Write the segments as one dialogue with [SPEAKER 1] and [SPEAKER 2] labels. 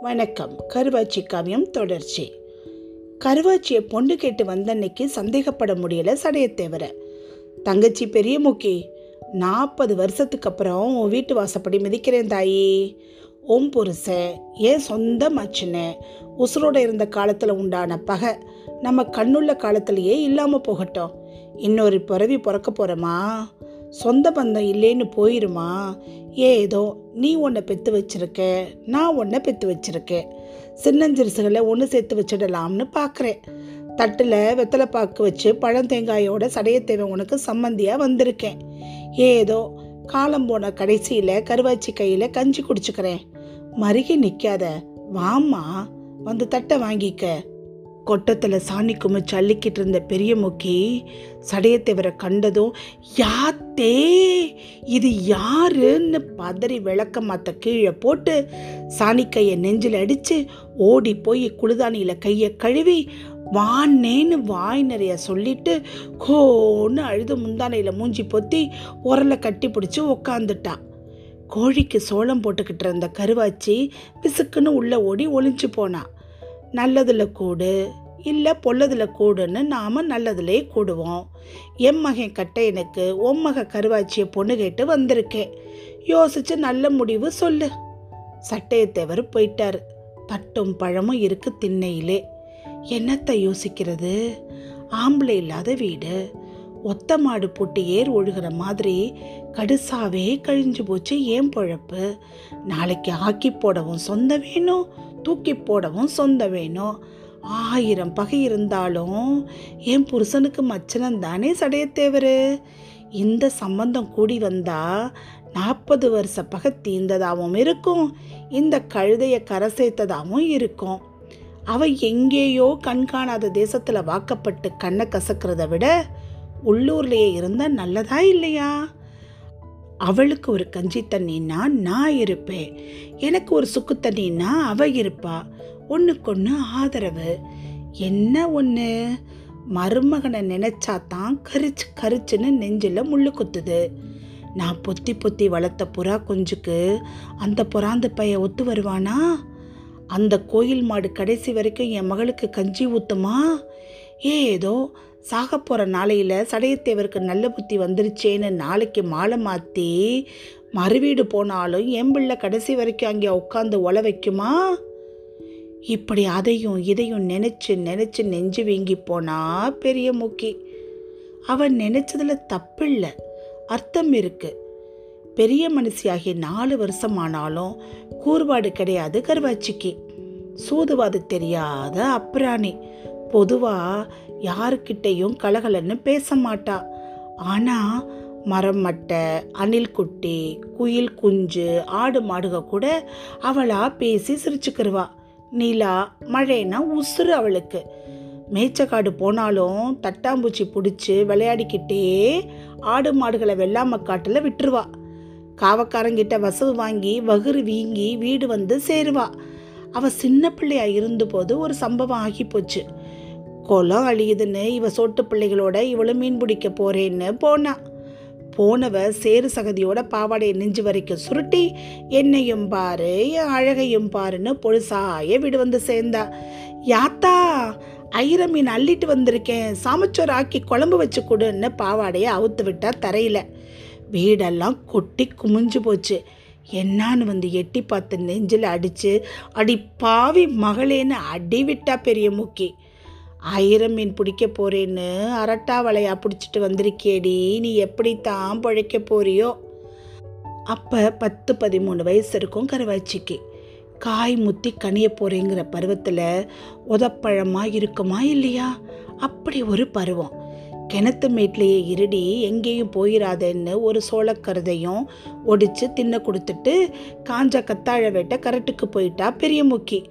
[SPEAKER 1] வணக்கம். கருவாச்சி காவியம் தொடர்ச்சி. கருவாச்சியை பொண்ணு கேட்டு வந்தன்னைக்கு சந்தேகப்பட முடியல சடையத்தேவர. தங்கச்சி பெரிய முக்கி நாற்பது வருஷத்துக்கு அப்புறம் உன் வீட்டு வாசப்படி மிதிக்கிறேன் தாயி. ஓம் புருஷன் ஏன் சொந்த மச்சின? உசுரோட இருந்த காலத்தில் உண்டான பகை நம்ம கண்ணுள்ள காலத்திலேயே இல்லாமல் போகட்டும். இன்னொரு பிறவி பிறக்க போகிறோமா சொந்த பந்தம் இல்லைன்னு போயிருமா? ஏதோ நீ ஒன்றை பெற்று வச்சிருக்க நான் ஒன்றை பெற்று வச்சிருக்கேன் சின்னஞ்சிறுசுகளை ஒன்று சேர்த்து வச்சிடலாம்னு பார்க்குறேன் தட்டில் வெத்தலை பாக்கு வச்சு பழந்தேங்காயோட சடையத்தேவை உனக்கு சம்மந்தியாக வந்திருக்கேன். ஏதோ காலம் போன கடைசியில் கருவாச்சி கையில் கஞ்சி குடிச்சுக்கிறேன். மருகி நிற்காத வாம்மா வந்து தட்டை வாங்கிக்க. கொட்டத்தில் சாணி குமிச்சு அள்ளிக்கிட்டு இருந்த பெரிய முக்கி சடையத்தேவரை கண்டதும் யாத்தே இது யாருன்னு பதறி விளக்க மாத்த கீழே போட்டு சாணி கையை நெஞ்சில் அடித்து ஓடி போய் குளிதானியில் கையை கழுவி வானேன்னு வாய் நிறைய சொல்லிட்டு கோன்னு அழுது முந்தானையில் மூஞ்சி பொத்தி உரலை கட்டி பிடிச்சி உக்காந்துட்டா. கோழிக்கு சோளம் போட்டுக்கிட்டு இருந்த கருவாச்சி பிசுக்குன்னு உள்ளே ஓடி ஒளிஞ்சு போனான் நல்லதில் கூடு இல்லை பொல்லதில் கூடுன்னு நாம் நல்லதிலே கூடுவோம். என் மகன் கட்டையனுக்கு உம்மக கருவாச்சியை பொண்ணு கேட்டு வந்திருக்கேன் யோசிச்சு நல்ல முடிவு சொல்லு. சட்டையத்தேவர் போயிட்டார். பட்டும் பழமும் இருக்கு திண்ணையிலே. என்னத்தை யோசிக்கிறது? ஆம்பளை இல்லாத வீடு. ஒத்த மாடு போட்டு ஏர் ஒழுகிற மாதிரி கடுசாவே கழிஞ்சு போச்சு ஏன் பொழப்பு? நாளைக்கு ஆக்கி போடவும் சொந்த வேணும். தூக்கி போடவும் சொந்த வேணும் ஆயிரம் பகை இருந்தாலும் என் புருஷனுக்கு மச்சனம் தானே சடையத்தேவர். இந்த சம்பந்தம் கூடி வந்தா நாற்பது வருஷ பகை தீர்ந்ததாகவும் இருக்கும். இந்த கழுதையை கரை சேர்த்ததாகவும் இருக்கும். அவ எங்கேயோ கண்காணாத தேசத்தில் வாக்கப்பட்டு கண்ணை கசக்கிறத விட உள்ளூர்லேயே இருந்தால் நல்லதா இல்லையா? அவளுக்கு ஒரு கஞ்சி தண்ணின்னா நான் இருப்பேன். எனக்கு ஒரு சுக்கு தண்ணின்னா அவ இருப்பா. ஒன்றுக்கொன்று ஆதரவு. என்ன ஒன்று மருமகனை நினைச்சா தான் கரிச்சு கரிச்சுன்னு நெஞ்சில் முள்ளு குத்துது. நான் பொத்தி பொத்தி வளர்த்த புறா குஞ்சுக்கு அந்த புறாந்து பைய ஒத்து வருவானா? அந்த கோயில் மாடு கடைசி வரைக்கும் என் மகளுக்கு கஞ்சி ஊத்துமா? ஏதோ சாக போகிற நாளையில் சடையத்தேவருக்கு நல்ல புத்தி வந்துருச்சேன்னு நாளைக்கு மாலை மாற்றி மறுவீடு போனாலும் என் பிள்ளை கடைசி வரைக்கும் அங்கே உட்காந்து ஒல வைக்குமா? இப்படி அதையும் இதையும் நினச்சி நினச்சி நெஞ்சு வீங்கி போனா பெரிய மூக்கி. அவன் நினச்சதில் தப்பில்லை. அர்த்தம் இருக்குது பெரிய மனுஷியாகி நாலு வருஷம் ஆனாலும் கூறுபாடு கிடையாது கருவாச்சிக்கு. சூதுவாது தெரியாத அப்ராணி பொதுவாக யாருக்கிட்டையும் கலகலன்னு பேச மாட்டா ஆனா மரம் மட்டை அணில் குட்டி குயில் குஞ்சு ஆடு மாடுக கூட அவளா பேசி சிரிச்சுக்கிருவா. நிலா மழைனா உசுறு அவளுக்கு. மேய்ச்சக்காடு போனாலும் தட்டாம்பூச்சி பிடிச்சி விளையாடிக்கிட்டே ஆடு மாடுகளை வெள்ளாம காட்டில் விட்டுருவா. காவக்காரங்கிட்ட வசவு வாங்கி வகுறு வீங்கி வீடு வந்து சேருவா. அவ சின்ன பிள்ளையா இருந்தபோது ஒரு சம்பவம் ஆகி போச்சு குளம் அழியுதுன்னு இவ சொட்டு பிள்ளைகளோட இவளும் மீன் பிடிக்க போறேன்னு போனா. போனவ சேறு சகதியோட பாவாடையை நெஞ்சு வரைக்கும் சுருட்டி என்னையும் பாரு என் அழகையும் பாருன்னு பொழுசாய வீடு வந்து சேர்ந்தா. யாத்தா ஐர மீன் அள்ளிட்டு வந்திருக்கேன் சாமச்சோறு ஆக்கி குழம்பு வச்சு கொடுன்னு பாவாடையை அவுத்து விட்டா தரையில. வீடெல்லாம் கொட்டி குமிஞ்சு போச்சு. என்னான்னு வந்து எட்டி பார்த்து நெஞ்சில் அடிச்சு அடி பாவி மகளேன்னு அடி விட்டா பெரிய முக்கி. ஆயிரம் மீன் பிடிக்க போறேன்னு அரட்டா வலையா பிடிச்சிட்டு வந்திருக்கேடி நீ எப்படித்தான் பிழைக்க போறியோ? அப்போ பத்து பதிமூணு வயசு இருக்கும் கருவாச்சிக்கு காய் முத்தி கனிய போறேங்கிற பருவத்தில் உதப்பழமாக இருக்குமா இல்லையா? அப்படி ஒரு பருவம். கிணத்து மேட்லேயே இருடி எங்கேயும் போயிடாதேன்னு ஒரு சோளக்கருதையும் ஒடிச்சு தின்ன கொடுத்துட்டு காஞ்ச கத்தாழ வேட்டை கரட்டுக்கு போயிட்டா பெரிய முக்கி.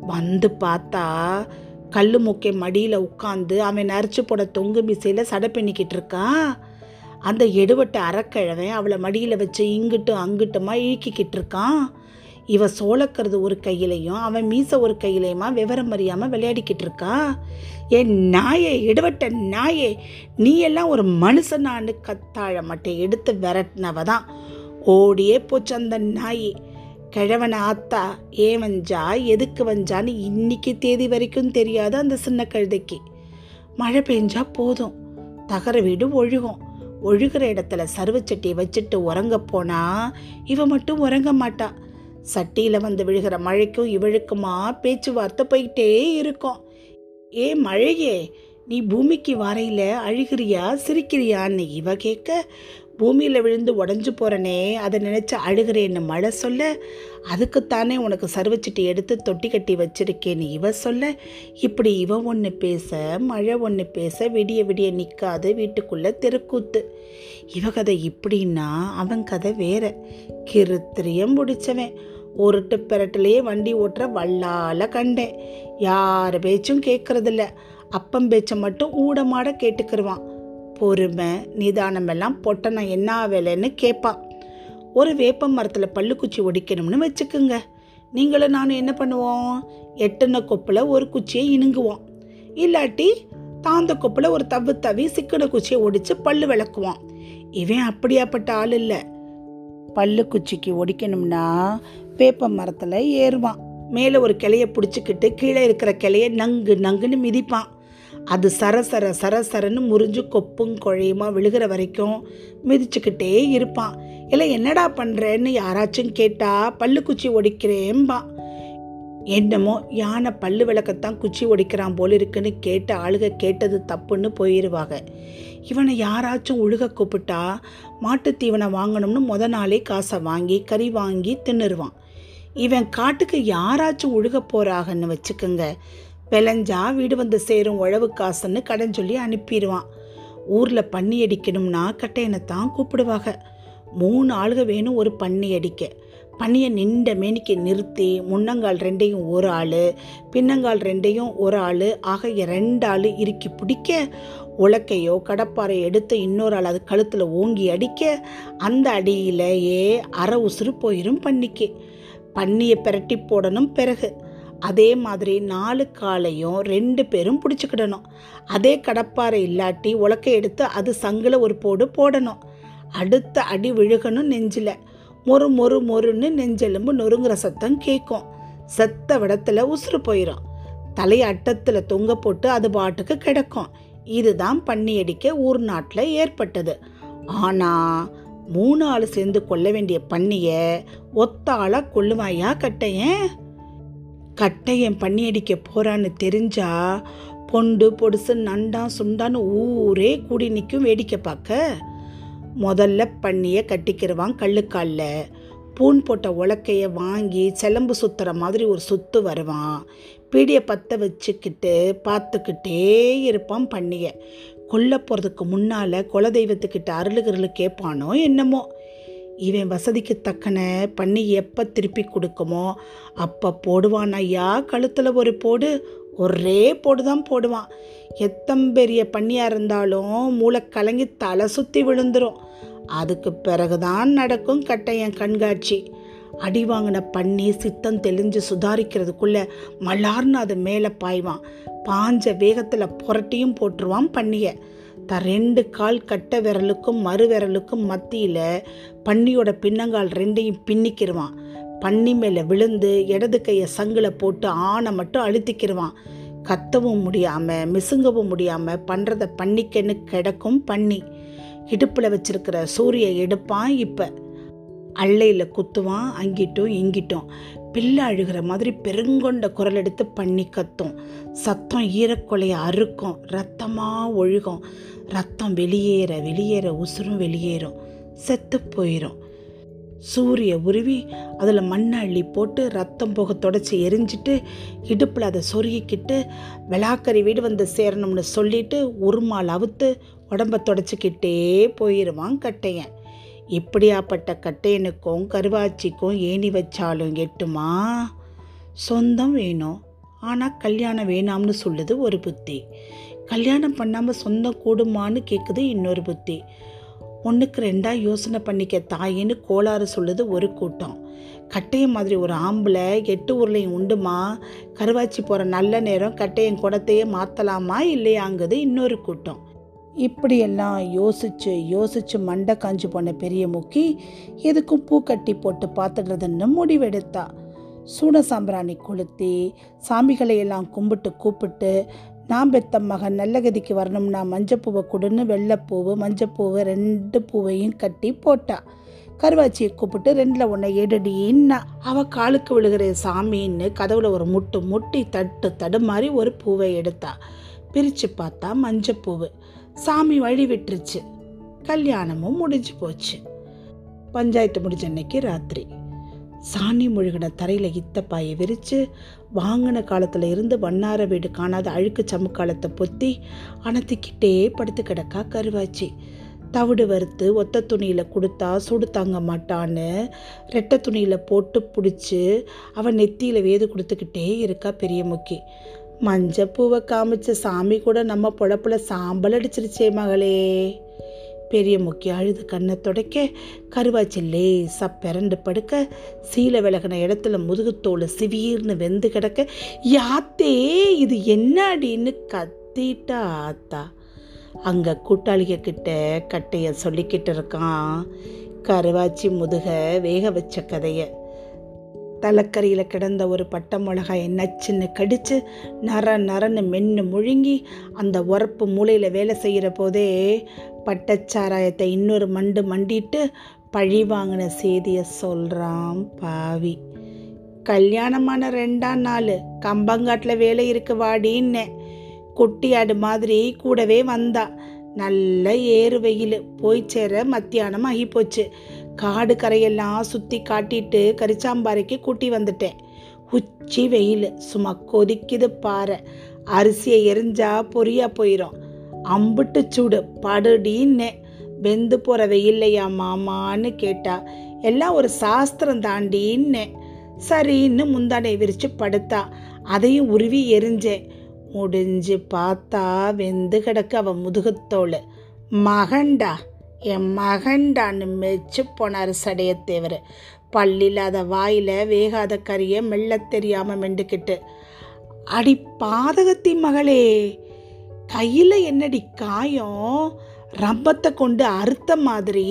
[SPEAKER 1] வந்து பார்த்தா கல் மூக்கை மடியில் உட்காந்து அவன் நரைச்சி போட தொங்கு மிசையில் சடை பின்னிக்கிட்டு இருக்கான் அந்த எடுவட்ட அறக்கிழவன் அவளை மடியில் வச்சு இங்கிட்டும் அங்கிட்டுமா இழுக்கிக்கிட்டு இருக்கான். இவன் சோளக்கிறது ஒரு கையிலையும் அவன் மீசை ஒரு கையிலையுமா விவரம் அறியாமல் விளையாடிக்கிட்டு இருக்கான் என் நாயே எடுவட்ட நாயே நீ எல்லாம் ஒரு மனுஷனான்னு கத்தாழ மட்டை எடுத்து விரட்டினவ தான் ஓடியே போச்சு அந்த நாய். கிழவன் ஆத்தா ஏன் வஞ்சா? எதுக்கு வஞ்சான்னு இன்னைக்கு தேதி வரைக்கும் தெரியாது அந்த சின்ன கழுதைக்கு. மழை பெஞ்சா போதும். தகர வீடு ஒழுகும். ஒழுகிற இடத்துல சருவச்சட்டியை வச்சுட்டு உறங்க போனா இவ மட்டும் உறங்க மாட்டா. சட்டியில் வந்து விழுகிற மழைக்கும் இவழுக்குமா பேச்சுவார்த்தை போயிட்டே இருக்கும். ஏ மழையே நீ பூமிக்கு வரையில அழுகிறியா சிரிக்கிறியான்னு இவ கேட்க பூமியில் விழுந்து உடஞ்சு போகிறனே அதை நினச்சி அழுகிறேன்னு மழை சொல்ல அதுக்குத்தானே உனக்கு சர்வச்சிட்டி எடுத்து தொட்டி கட்டி வச்சிருக்கேன்னு இவ சொல்ல இப்படி இவ ஒன்று பேச மழை ஒன்று பேச விடிய விடிய நிற்காது வீட்டுக்குள்ளே தெருக்கூத்து. இவ கதை இப்படின்னா அவன் கதை வேற. கிருத்திரியம் முடிச்சவன். உருட்டு பெரட்டிலேயே வண்டி ஓட்டுற வல்லால் கண்டேன். யார் பேச்சும் கேட்குறதில்ல அப்பம் பேச்சை மட்டும் ஊடமாட கேட்டுக்கிருவான். பொறுமை நிதானம் எல்லாம் பொட்டனை என்ன வேலைன்னு கேட்பான் ஒரு வேப்ப மரத்தில் பல்லுக்குச்சி ஒடிக்கணும்னு வச்சுக்குங்க. நீங்களும் நானும் என்ன பண்ணுவோம்? எட்டுன கொப்பில் ஒரு குச்சியை இணுங்குவோம். இல்லாட்டி தாந்த கொப்பில் ஒரு தவ்வு தவி சிக்கன குச்சியை ஒடித்து பல்லு விளக்குவான் இவன் அப்படியாப்பட்ட ஆள் இல்லை. பல்லு குச்சிக்கு ஒடிக்கணும்னா வேப்ப மரத்தில் ஏறுவான். மேலே ஒரு கிளைய பிடிச்சிக்கிட்டு கீழே இருக்கிற கிளைய நங்கு நங்குன்னு மிதிப்பான். அது சரசர சரசரன்னு முறிஞ்சு கொப்பும் குழையுமா விழுகிற வரைக்கும் மிதிச்சுக்கிட்டே இருப்பான் இல்லை என்னடா பண்ணுறேன்னு யாராச்சும் கேட்டா பல்லு குச்சி ஒடிக்கிறேன்பா என்னமோ யானை பல்லு விளக்கத்தான் குச்சி ஒடிக்கிறான் போல இருக்குன்னு கேட்ட ஆளுக கேட்டது தப்புன்னு போயிடுவாங்க இவனை யாராச்சும் உழுக கூப்பிட்டா மாட்டுத்தீவனை வாங்கணும்னு முத நாளே காசை வாங்கி கறி வாங்கி தின்னுருவான். இவன் காட்டுக்கு யாராச்சும் உழுக போறாகன்னு வச்சுக்கோங்க. விளைஞ்சா வீடு வந்து சேரும் உழவு காசுன்னு கடன் சொல்லி அனுப்பிடுவான் ஊரில் பண்ணி அடிக்கணும்னா கட்டையனை தான் கூப்பிடுவாங்க. மூணு ஆளுக வேணும் ஒரு பண்ணி அடிக்க. பண்ணியை நின்ற மேனிக்கு நிறுத்தி முன்னங்கால் ரெண்டையும் ஒரு ஆள் பின்னங்கால் ரெண்டையும் ஒரு ஆள் ஆக ரெண்டு ஆள் இறுக்கி பிடிக்க உலக்கையோ கடப்பாறை எடுத்து இன்னொரு ஆள் அது கழுத்தில் ஓங்கி அடிக்க அந்த அடியிலேயே அரை உசுறு போயிடும் பண்ணிக்கு. பண்ணியை பிரட்டி போடணும் பிறகு. அதே மாதிரி நாலு காலையும் ரெண்டு பேரும் பிடிச்சிக்கிடணும். அதே கடப்பாறை இல்லாட்டி உலக்கை எடுத்து அது சங்கில் ஒரு போடு போடணும். அடுத்த அடி விழுகணும் நெஞ்சில். மொறு மொறு மொறுன்னு நெஞ்செலும்பு நொறுங்குற சத்தம் கேட்கும் செத்த விடத்தில் உசுறு போயிடும் தலையை அட்டத்தில் தொங்க போட்டு அது பாட்டுக்கு கிடக்கும். இதுதான் பண்ணி அடிக்க ஊர் நாட்டில் ஏற்பட்டது. ஆனால் மூணு ஆள் சேர்ந்து கொள்ள வேண்டிய பண்ணியை ஒத்த கொள்ளுவாயா கட்டையன்? கட்டையன் பண்ணி அடிக்க போறான்னு தெரிஞ்சா பொண்டு பொடுசு நண்டா சுண்டான்னு ஊரே கூடி நிற்கும் வேடிக்கை பார்க்க. முதல்ல பண்ணியை கட்டிக்கிறவான் கல்லுக்காலில் பூன் போட்ட உலக்கையை வாங்கி சிலம்பு சுத்துற மாதிரி ஒரு சுத்து வருவான். பீடியை பற்ற வச்சுக்கிட்டு பார்த்துக்கிட்டே இருப்பான் பண்ணியை. கொல்ல போகிறதுக்கு முன்னால் குலதெய்வத்துக்கிட்ட அருளுகிறலு கேட்பானோ என்னமோ. இவன் வசதிக்கு தக்கன பண்ணி எப்போ திருப்பி கொடுக்குமோ அப்போ போடுவான் ஐயா. கழுத்தில் ஒரு போடு ஒரே போடு தான் போடுவான் எத்தம்பெரிய பண்ணியாக இருந்தாலும் மூளை கலங்கி தலை சுற்றி விழுந்துரும். அதுக்கு பிறகுதான் நடக்கும் கட்டையன் கண்காட்சி. அடி வாங்கின பண்ணி சித்தம் தெளிஞ்சு சுதாரிக்கிறதுக்குள்ளே மலார்னு அது மேலே பாய்வான். பாஞ்ச வேகத்தில் புரட்டியும் போட்டுருவான் பண்ணியை. த ரெண்டு கால் கட்டை விரலுக்கும் மறு விரலுக்கும் மத்தியில் பன்னியோட பின்னங்கால் ரெண்டையும் பின்னிக்கிருவான். பன்னி மேலே விழுந்து இடது கையை சங்கில் போட்டு ஆணை மட்டும் அழுத்திக்கிருவான். கத்தவும் முடியாமல் மிசுங்கவும் முடியாமல் பண்ணுறத பண்ணிக்கன்னு கிடக்கும் பண்ணி இடுப்பில் வச்சிருக்கிற சூரிய எடுப்பான் இப்போ. அள்ளையில் குத்துவான் அங்கிட்டும் இங்கிட்டும். பிள்ளை அழுகிற மாதிரி பெருங்கொண்ட குரல் எடுத்து பண்ணி கத்தும். சத்தம் ஈரக்கொலையை அறுக்கும். ரத்தமாக ஒழுகும். ரத்தம் வெளியேற வெளியேற உசுரும் வெளியேறும். செத்து போயிடும் சூரிய உருவி அதில் மண்ணை அள்ளி போட்டு ரத்தம் போக தொடச்சி எரிஞ்சிட்டு இடுப்பில் அதை சொருகிக்கிட்டு விளாக்கறி வீடு வந்து சேரணும்னு சொல்லிட்டு உருமால் அவுத்து உடம்ப தொடச்சிக்கிட்டே போயிடுவான் கட்டையன். இப்படியாப்பட்ட கட்டையனுக்கும் கருவாச்சிக்கும் ஏணி வச்சாலும் எட்டுமா? சொந்தம் வேணும் ஆனால் கல்யாணம் வேணாம்னு சொல்லுது ஒரு புத்தி. கல்யாணம் பண்ணாமல் சொந்தம் கூடுமான்னு கேட்குது இன்னொரு புத்தி. ஒன்றுக்கு ரெண்டாக யோசனை பண்ணிக்க தாயின்னு கோளாறு சொல்லுது ஒரு கூட்டம். கட்டையம் மாதிரி ஒரு ஆம்பளை எட்டு உருளையும் உண்டுமா? கருவாச்சி போகிற நல்ல நேரம் கட்டையன் குடத்தையே மாற்றலாமா இல்லையாங்குது இன்னொரு கூட்டம். இப்படியெல்லாம் யோசிச்சு யோசிச்சு மண்டை காஞ்சி போன பெரிய முக்கி எதுக்கும் பூ கட்டி போட்டு பார்த்துடுறதுன்னு முடிவெடுத்தா. சூட சாம்பிராணி கொளுத்தி சாமிகளை எல்லாம் கும்பிட்டு கூப்பிட்டு நான் பெத்த மகன் நல்ல கதிக்கு வரணும்னா மஞ்சப்பூவை கொடுன்னு வெள்ளைப்பூவு மஞ்சப்பூவு ரெண்டு பூவையும் கட்டி போட்டா. கருவாச்சியை கூப்பிட்டு ரெண்டில் ஒன்றை எடுடின்னா அவ காலுக்கு விழுகிற சாமின்னு கதவுல ஒரு முட்டு முட்டி தட்டு தடுமாறி ஒரு பூவை எடுத்தா. பிரித்து பார்த்தா மஞ்சப்பூவு சாமி வழி விட்டுருச்சு. கல்யாணமும் முடிஞ்சு போச்சு. பஞ்சாயத்து முடிஞ்ச அன்னைக்கு ராத்திரி. சாணி முழுகின தரையில் இத்தப்பாயை விரித்து வாங்கின காலத்தில் இருந்து வண்ணார வீடு காணாத அழுக்கு சமுக்காலத்தை பொத்தி அணத்திக்கிட்டே படுத்து கிடக்கா கருவாச்சி. தவிடு வறுத்து ஒத்த துணியில் கொடுத்தா சுடு தாங்க மாட்டான்னு ரெட்டை துணியில் போட்டு பிடிச்சி அவன் நெத்தியில் வேது கொடுத்துக்கிட்டே இருக்கா பெரிய முக்கி. மஞ்சப்பூவை காமிச்ச சாமி கூட நம்ம பொழப்புல சாம்பல் அடிச்சிருச்சே மகளே. பெரிய முக்கிய அழுது கண்ணை துடைக்க கருவாச்சி லேசாக பிறண்டு படுக்க சீலை விலகின இடத்துல முதுகுத்தோல் சிவீர்னு வெந்து கிடக்க யாத்தே இது என்னடின்னு கத்திட்டா ஆத்தா அங்கே கூட்டாளிக கிட்ட கட்டைய சொல்லிக்கிட்டு இருக்கான். கருவாச்சி முதுக வேக வச்ச கதையை தலைக்கறியில் கிடந்த ஒரு பட்டை மிளகாயை நச்சுன்னு கடித்து நர நரன்னு மென்று முழுங்கி அந்த உரப்பு மூளையில் வேலை செய்கிற போதே பட்டச்சாராயத்தை இன்னொரு மண்டு மண்டிட்டு பழி வாங்கின செய்தியை சொல்கிறான் பாவி. கல்யாணமான ரெண்டாம் நாள் கம்பங்காட்டில் வேலை இருக்கு வாடின்னேன் குட்டியாடு மாதிரி கூடவே வந்தா. நல்ல ஏறு வெயில். போய் சேர மத்தியானம் ஆகி போச்சு. காடு கரையெல்லாம் சுற்றி காட்டிட்டு கரிச்சாம்பாறைக்கு கூட்டி வந்துட்டேன். உச்சி வெயில். சும்மா கொதிக்குது பாறை. அரிசியை எரிஞ்சா பொரியா போயிடும் அம்புட்டு சூடு. படுடின்னு. வெந்து போகிற வெயில்லையா மாமான்னு கேட்டா. எல்லாம் ஒரு சாஸ்திரம் தாண்டின்னு. சரின்னு முந்தானை விரித்து படுத்தா. அதையும் உருவி எரிஞ்சேன். முடிஞ்சு பார்த்தா வெந்து கிடக்கு அவன் முதுகுத்தோள். மகண்டா என் மகன்டான்னு மெச்சு போனார் சடையத்தேவர். பல்லில்லாத வாயில் வேகாத கறியை மெல்ல தெரியாமல் மெண்டுக்கிட்டு அடி பாதகத்தி மகளே கையில் என்னடி காயம்? ரம்பத்தை கொண்டு அறுத்த மாதிரி?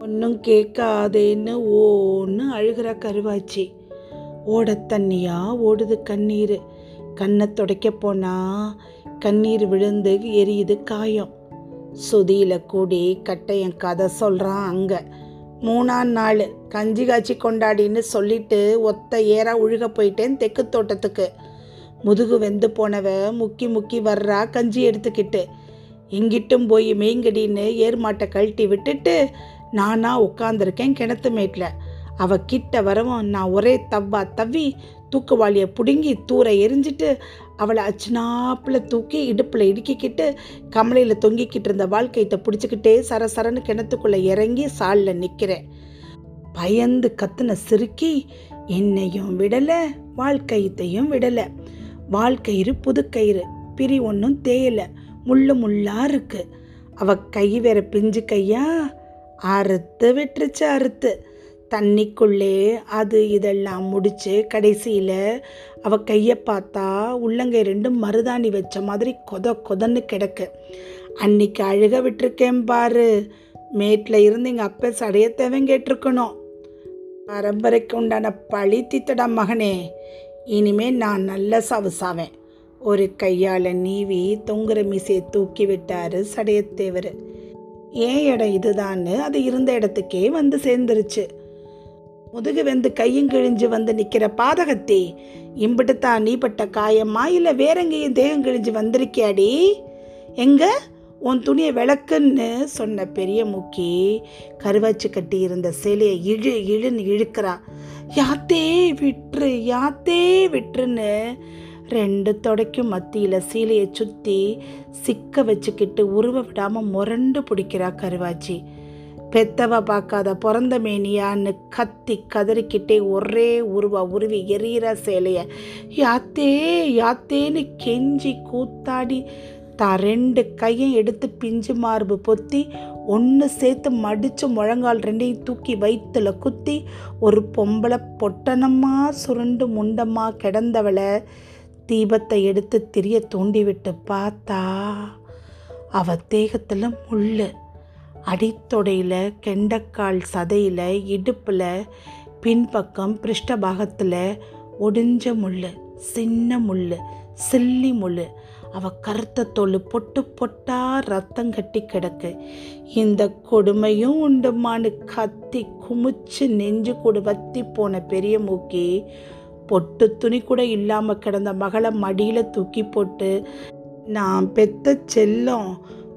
[SPEAKER 1] ஒன்றும் கேட்காதேன்னு ஓன்னு அழுகிற கருவாச்சி. ஓட தண்ணியா? ஓடுது கண்ணீர். கண்ணை துடைக்க போனா கண்ணீர் விழுந்து எரியுது காயம். சுதியில் கூடி கட்டையன் கதை சொல்கிறான் அங்கே. மூணாம் நாள் கஞ்சி காய்ச்சி கொண்டாடின்னு சொல்லிட்டு ஒத்த ஏறா உழுக போயிட்டேன் தெக்கு தோட்டத்துக்கு. முதுகு வெந்து போனவ முக்கி முக்கி வர்றா கஞ்சி எடுத்துக்கிட்டு. எங்கிட்டும் போய் மேய்ங்கடின்னு ஏர்மாட்டை கழட்டி விட்டுட்டு நானா உட்காந்துருக்கேன் கிணத்து மேட்டில் அவ கிட்ட வரவும் நான் ஒரே தவ்வா தவ்வி தூக்குவாளியை பிடுங்கி தூர எரிஞ்சிட்டு அவளை அச்சுனாப்பில் தூக்கி இடுப்பில் இடுக்கிக்கிட்டு கமலையில் தொங்கிக்கிட்டு இருந்த வாழ்க்கையத்தை பிடிச்சிக்கிட்டே சரசரன்னு கிணத்துக்குள்ளே இறங்கி சாலில் நிற்கிறேன் பயந்து கத்துன சிறுக்கி என்னையும் விடலை வாழ்க்கையத்தையும் விடலை. வாழ்க்கயிறு புதுக்கயிறு பிரி ஒன்றும் தேயலை முள்ளு முள்ளா இருக்குது அவள் கை வேற பிஞ்சு கையா அறுத்து விட்டுருச்சு அறுத்து. தண்ணிக்குள்ளே அது இதெல்லாம் முடிச்சு கடைசியில் அவ கையை பார்த்தா உள்ளங்கை ரெண்டும் மருதாணி வச்ச மாதிரி கொத கொதன்னு கிடக்கு. அன்னைக்கு அழுக விட்டுருக்கேன் பாரு. மேட்டில் இருந்து எங்கள் அப்பா சடையத்தவன் கேட்டிருக்கணும். பரம்பரைக்கு உண்டான பழி தித்தடா மகனே. இனிமே நான் நல்ல சவுசாவேன். ஒரு கையால் நீவி தொங்குற மீசையை தூக்கி விட்டார் சடையத்தேவர். ஏன் இடம் இதுதான்னு? அது இருந்த இடத்துக்கே வந்து சேர்ந்துருச்சு. முதுகு வெந்து கையும் கிழிஞ்சு வந்து நிற்கிற பாதகத்தே இம்பிட்டுத்தான் நீ பட்ட காயமா இல்லை வேறெங்கேயும் தேகம் கிழிஞ்சு வந்திருக்கியாடி? எங்க? உன் துணியை விளக்குன்னு சொன்ன பெரிய மூக்கி கருவாச்சு கட்டி இருந்த சேலையை இழு இழுன்னு இழுக்கிறா. யாத்தே விட்டுரு யாத்தே விட்டுருன்னு ரெண்டு தொடைக்கும் மத்தியில் சீலையை சுற்றி சிக்க வச்சுக்கிட்டு உருவ விடாமல் முரண்டு பிடிக்கிறா கருவாச்சி. பெத்தவ பார்க்காத பிறந்த மேனியான்னு கத்தி கதறிக்கிட்டே ஒரே உருவா உருவி எரியிற சேலைய யாத்தே யாத்தேன்னு கெஞ்சி கூத்தாடி தான் ரெண்டு கையும் எடுத்து பிஞ்சு மார்பு பொத்தி ஒன்று சேர்த்து மடித்து முழங்கால் ரெண்டையும் தூக்கி வயிற்றுல குத்தி ஒரு பொம்பளை பொட்டனமாக சுருண்டு முண்டமாக கிடந்தவளை தீபத்தை எடுத்து திரிய தூண்டிவிட்டு பார்த்தா அவ தேகத்தில் முள்ளு. அடித்தொடையில் கெண்டக்கால் சதையில் இடுப்பில் பின்பக்கம் பிருஷ்டபாகத்தில் ஒடிஞ்ச முள் சின்ன முள் சில்லி முள் அவ கருத்த தோல் பொட்டு பொட்டா ரத்தம் கட்டி கிடக்கு. இந்த கொடுமையும் உண்டுமான்னு கத்தி குமிச்சு நெஞ்சு கூட வத்தி போன பெரிய மூக்கி பொட்டு துணி கூட இல்லாமல் கிடந்த மகளை மடியில் தூக்கி போட்டு நான் பெத்த செல்லம்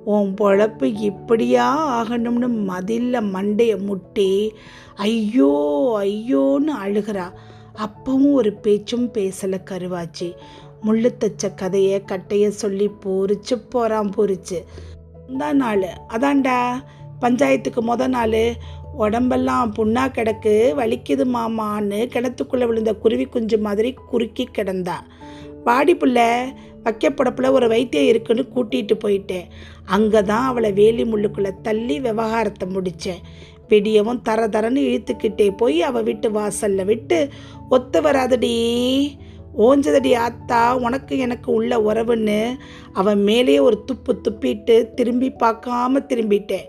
[SPEAKER 1] உன் பொழப்பு இப்படியா ஆகணும்னு மதிலில் மண்டையை முட்டி ஐயோ ஐயோன்னு அழுகிறா. அப்பவும் ஒரு பேச்சும் பேசலை கருவாச்சி. முள்ளு தச்ச கதையை கட்டையை சொல்லி பூரிச்சு போகிறான் பூரிச்சு. முந்தா நாள் அதான்டா. பஞ்சாயத்துக்கு முத நாள் உடம்பெல்லாம் புண்ணா கிடக்கு வலிக்குது மாமான்னு கிணத்துக்குள்ளே விழுந்த குருவி குஞ்சு மாதிரி குறுக்கி கிடந்தா. வாடி புள்ள வைக்கப்படப்பில் ஒரு வைத்தியம் இருக்குன்னு கூட்டிகிட்டு போயிட்டேன். அங்கே தான் அவளை வேலி முள்ளுக்குள்ளே தள்ளி விவகாரத்தை முடித்தேன் வெடியவும் தர தரன்னு இழுத்துக்கிட்டே போய் அவள் வீட்டு வாசலில் விட்டு ஒத்து வராதடி ஓஞ்சதடி ஆத்தா உனக்கு எனக்கு உள்ள உறவுன்னு. அவன் மேலேயே ஒரு துப்பு துப்பிட்டு திரும்பி பார்க்காம திரும்பிட்டேன்.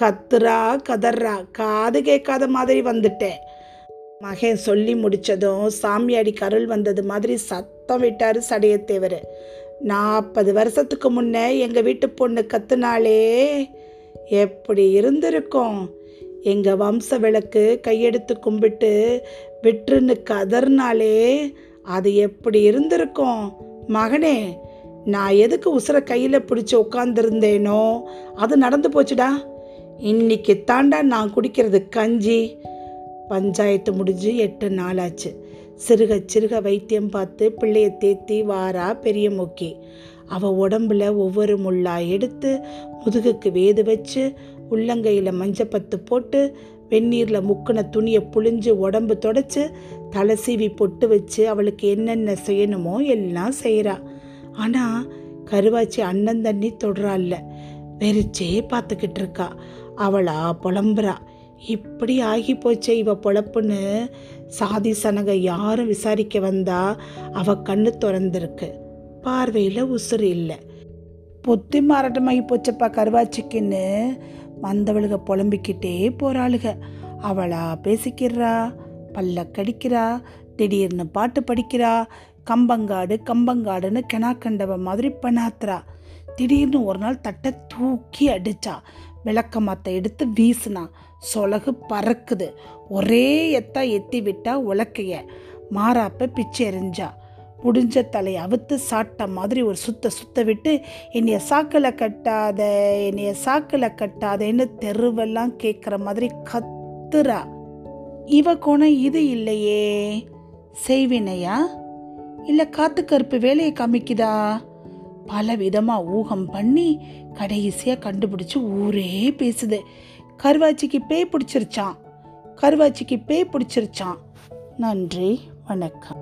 [SPEAKER 1] கத்துறா கதறா காது கேட்காத மாதிரி வந்துட்டேன். மகன் சொல்லி முடித்ததும் சாமியாடி கருள் வந்தது மாதிரி சத்தம் விட்டார் சடையத்தேவர். நாற்பது வருஷத்துக்கு முன்னே எங்கள் வீட்டு பொண்ணு கத்துனாலே எப்படி இருந்திருக்கும்? எங்கள் வம்ச விளக்கு கையெடுத்து கும்பிட்டு விட்டுருன்னு கதர்னாலே அது எப்படி இருந்திருக்கும்? மகனே நான் எதுக்கு உசுரை கையில் பிடிச்சி உட்காந்துருந்தேனோ அது நடந்து போச்சுடா. இன்னைக்கு தாண்டா நான் குடிக்கிறது கஞ்சி. பஞ்சாயத்து முடிஞ்சு எட்டு நாளாச்சு. சிறுக சிறுக வைத்தியம் பார்த்து பிள்ளைய தேத்தி வாரா பெரிய மூக்கி. அவள் உடம்புல ஒவ்வொரு முள்ளா எடுத்து முதுகுக்கு வேது வச்சு உள்ளங்கையில் மஞ்சப்பத்து போட்டு வெந்நீரில் முக்கின துணியை புழிஞ்சு உடம்பு தொடச்சி தலை சீவி பொட்டு வச்சு அவளுக்கு என்னென்ன செய்யணுமோ எல்லாம் செய்கிறா ஆனால் கருவாச்சி அண்ணன் தண்ணி தொடுறாள்ல வெறிச்சே பார்த்துக்கிட்டு இருக்கா. அவளா புலம்புறா. இப்படி ஆகி போச்சே இவ பொழப்புன்னு சாதி சனக யாரும் விசாரிக்க வந்தா அவ கண்ணு திறந்திருக்கு. பார்வையில் உசுறு இல்லை. புத்தி மாறாட்டமாகி போச்சப்பா கருவாச்சிக்குன்னு வந்தவளுக புலம்பிக்கிட்டே போகிறாளுக அவளா பேசிக்கிறா பல்ல கடிக்கிறா திடீர்னு பாட்டு படிக்கிறா கம்பங்காடு கம்பங்காடுன்னு கிணா கண்டவ மாதிரி பண்ணாத்துறா திடீர்னு ஒரு நாள் தட்டை தூக்கி அடிச்சா விளக்க மாத்தை எடுத்து வீசினா சொலகு பறக்குது. ஒரே எத்தா எத்தி விட்டா உலக்கைய. மாறாப்ப பிச்சை எறிஞ்சா. முடிஞ்ச தலையை அவுத்து சாட்ட மாதிரி ஒரு சுத்த சுத்த விட்டு என்னைய சாக்கில் கட்டாத என்னைய சாக்கில் கட்டாதேன்னு தெருவெல்லாம் கேட்குற மாதிரி கத்துறா. இவ கோணம் இது இல்லையே. செய்வினையா? இல்லை காத்து கருப்பு வேலையை காமிக்குதா? பல விதமாக ஊகம் பண்ணி கடைசியாக கண்டுபிடிச்சி ஊரே பேசுது. கருவாச்சிக்கு பேய் பிடிச்சிருச்சான் கருவாச்சிக்கு பேய் பிடிச்சிருச்சான் நன்றி வணக்கம்.